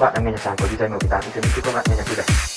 Các bạn đang nghe nhạc sàn của DJ M18 xin chúc các bạn, nghe nhạc vui vẻ.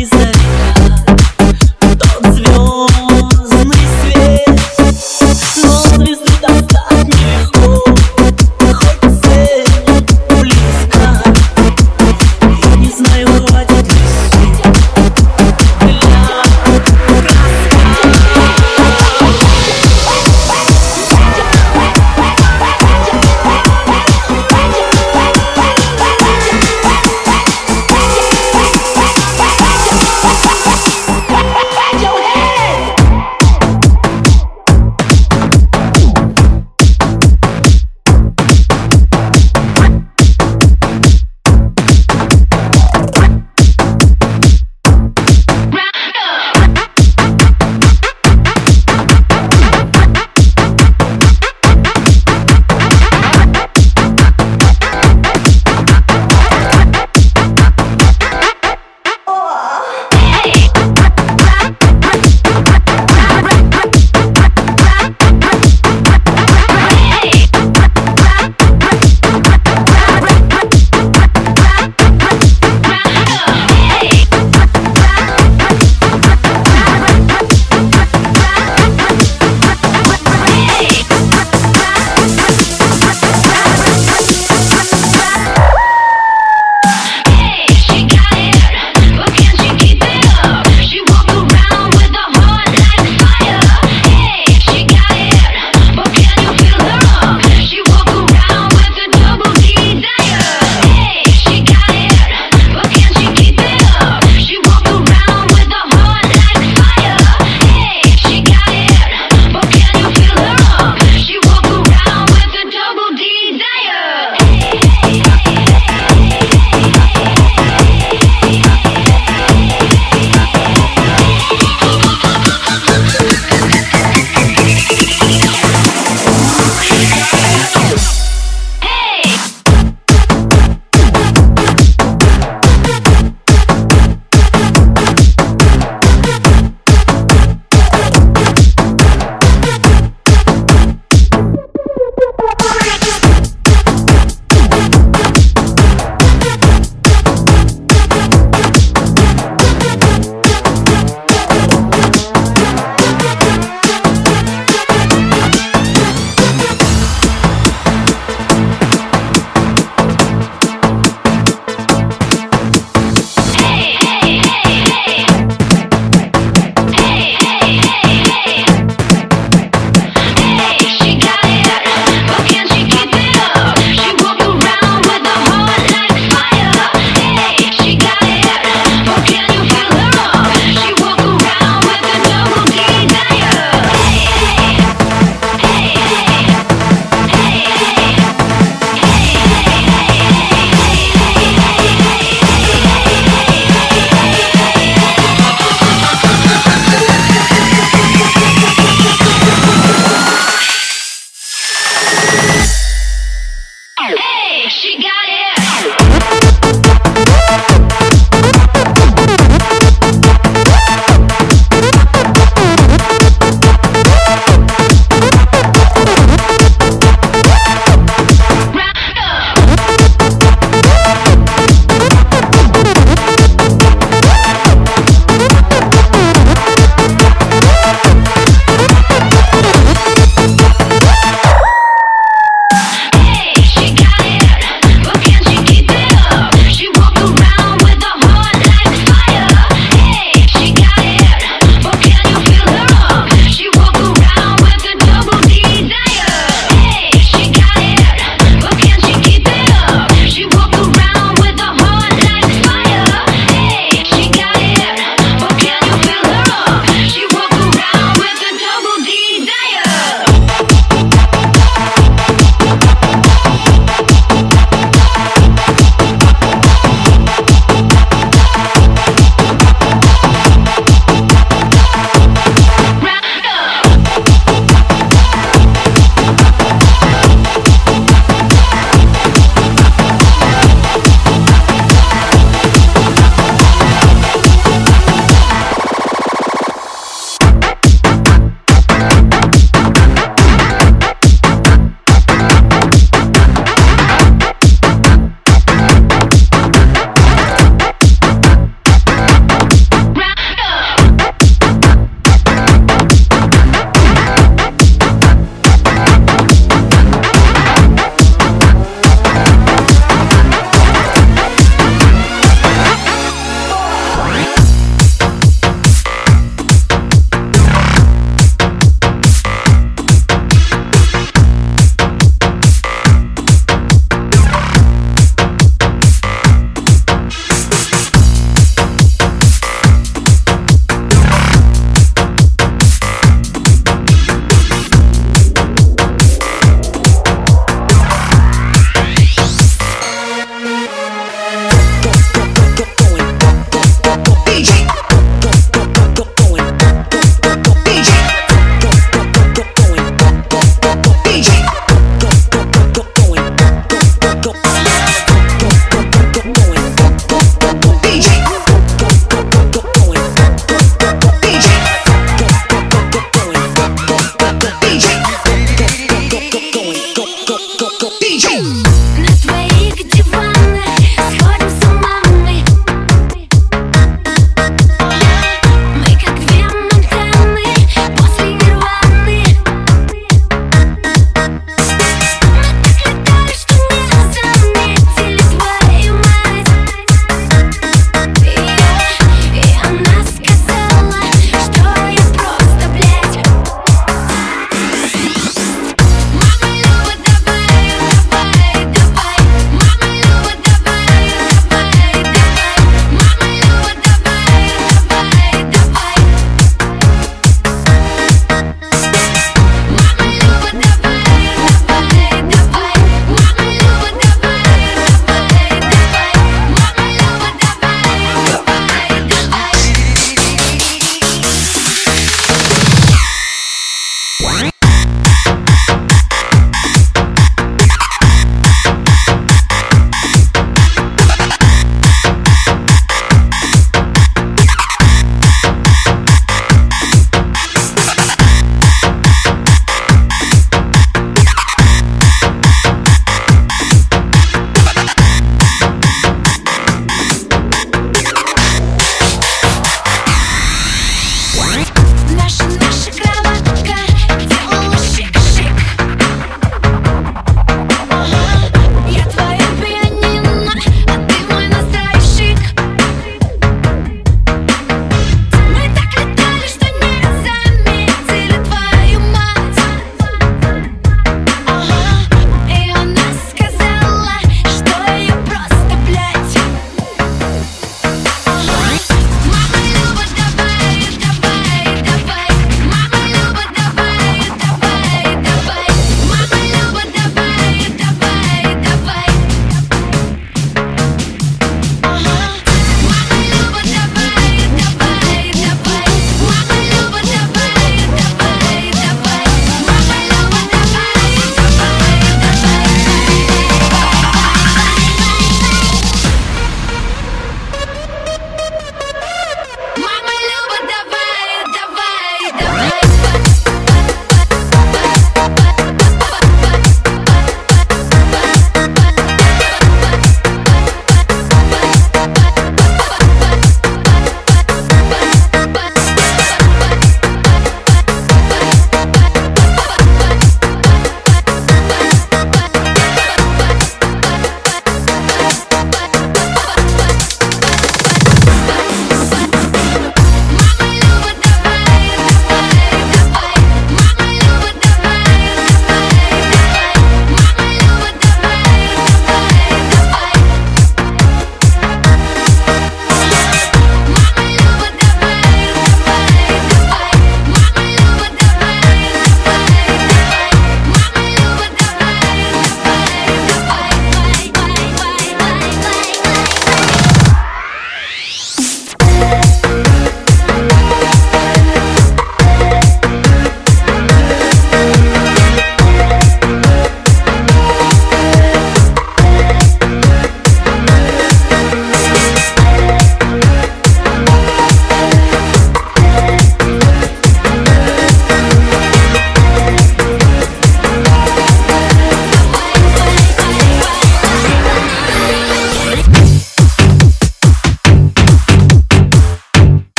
reason.